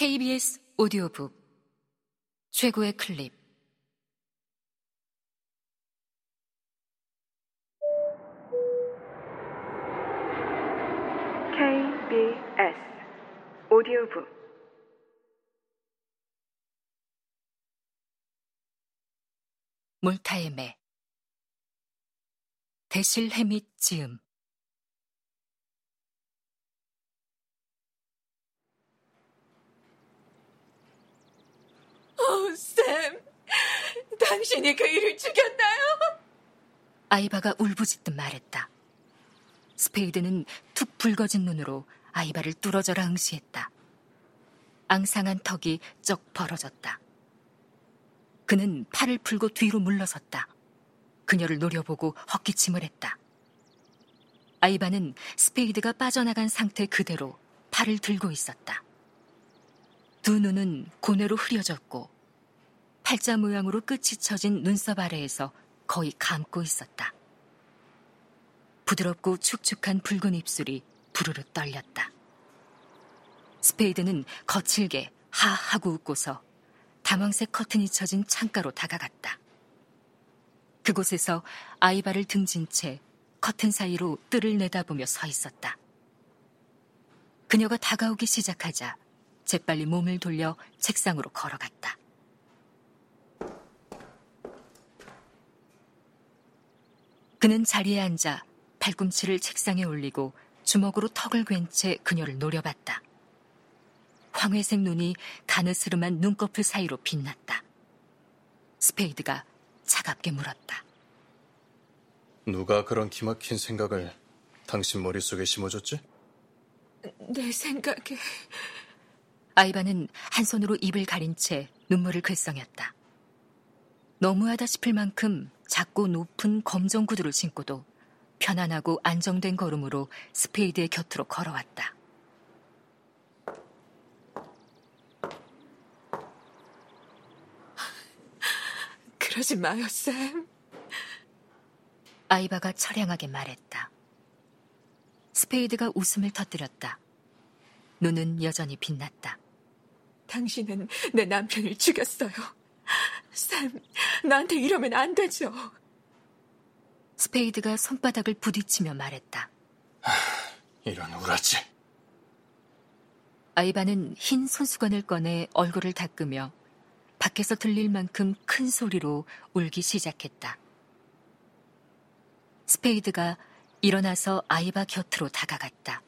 KBS 오디오북 최고의 클립. KBS 오디오북. 몰타의 매 대실 해밋 지음 어, 샘, 당신이 그이를 죽였나요? 아이바가 울부짖듯 말했다. 스페이드는 툭 불거진 눈으로 아이바를 뚫어져라 응시했다. 앙상한 턱이 쩍 벌어졌다. 그는 팔을 풀고 뒤로 물러섰다. 그녀를 노려보고 헛기침을 했다. 아이바는 스페이드가 빠져나간 상태 그대로 팔을 들고 있었다. 두 눈은 고뇌로 흐려졌고 팔자 모양으로 끝이 처진 눈썹 아래에서 거의 감고 있었다. 부드럽고 축축한 붉은 입술이 부르르 떨렸다. 스페이드는 거칠게 하 하고 웃고서 담황색 커튼이 쳐진 창가로 다가갔다. 그곳에서 아이바를 등진 채 커튼 사이로 뜰을 내다보며 서 있었다. 그녀가 다가오기 시작하자 재빨리 몸을 돌려 책상으로 걸어갔다. 그는 자리에 앉아 팔꿈치를 책상에 올리고 주먹으로 턱을 괜 채 그녀를 노려봤다. 황회색 눈이 가느스름한 눈꺼풀 사이로 빛났다. 스페이드가 차갑게 물었다. 누가 그런 기막힌 생각을 당신 머릿속에 심어줬지? 내 생각에 아이바는 한 손으로 입을 가린 채 눈물을 글썽였다. 너무하다 싶을 만큼 작고 높은 검정 구두를 신고도 편안하고 안정된 걸음으로 스페이드의 곁으로 걸어왔다. 그러지 마요, 샘. 아이바가 처량하게 말했다. 스페이드가 웃음을 터뜨렸다. 눈은 여전히 빛났다. 당신은 내 남편을 죽였어요. 샘, 나한테 이러면 안 되죠. 스페이드가 손바닥을 부딪히며 말했다. 이런 우라질. 아이바는 흰 손수건을 꺼내 얼굴을 닦으며 밖에서 들릴 만큼 큰 소리로 울기 시작했다. 스페이드가 일어나서 아이바 곁으로 다가갔다.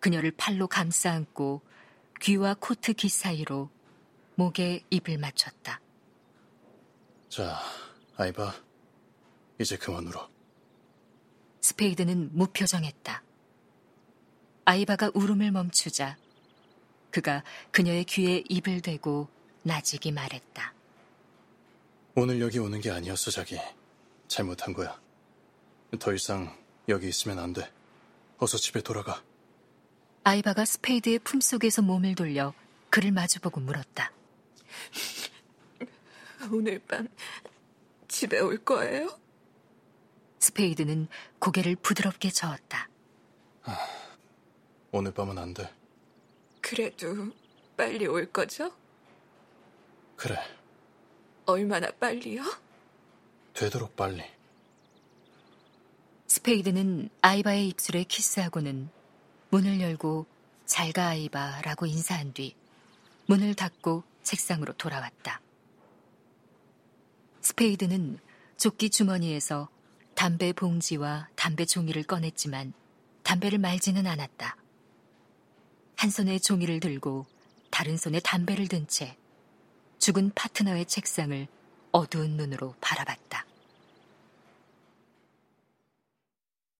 그녀를 팔로 감싸 안고 귀와 코트 깃 사이로 목에 입을 맞췄다. 자, 아이바, 이제 그만 울어. 스페이드는 무표정했다. 아이바가 울음을 멈추자 그가 그녀의 귀에 입을 대고 나직이 말했다. 오늘 여기 오는 게 아니었어, 자기. 잘못한 거야. 더 이상 여기 있으면 안 돼. 어서 집에 돌아가. 아이바가 스페이드의 품속에서 몸을 돌려 그를 마주보고 물었다. 오늘 밤 집에 올 거예요? 스페이드는 고개를 부드럽게 저었다. 오늘 밤은 안 돼. 그래도 빨리 올 거죠? 그래, 얼마나 빨리요? 되도록 빨리. 스페이드는 아이바의 입술에 키스하고는 문을 열고 잘가 아이바라고 인사한 뒤 문을 닫고 책상으로 돌아왔다. 스페이드는 조끼 주머니에서 담배 봉지와 담배 종이를 꺼냈지만 담배를 말지는 않았다. 한 손에 종이를 들고 다른 손에 담배를 든 채 죽은 파트너의 책상을 어두운 눈으로 바라봤다.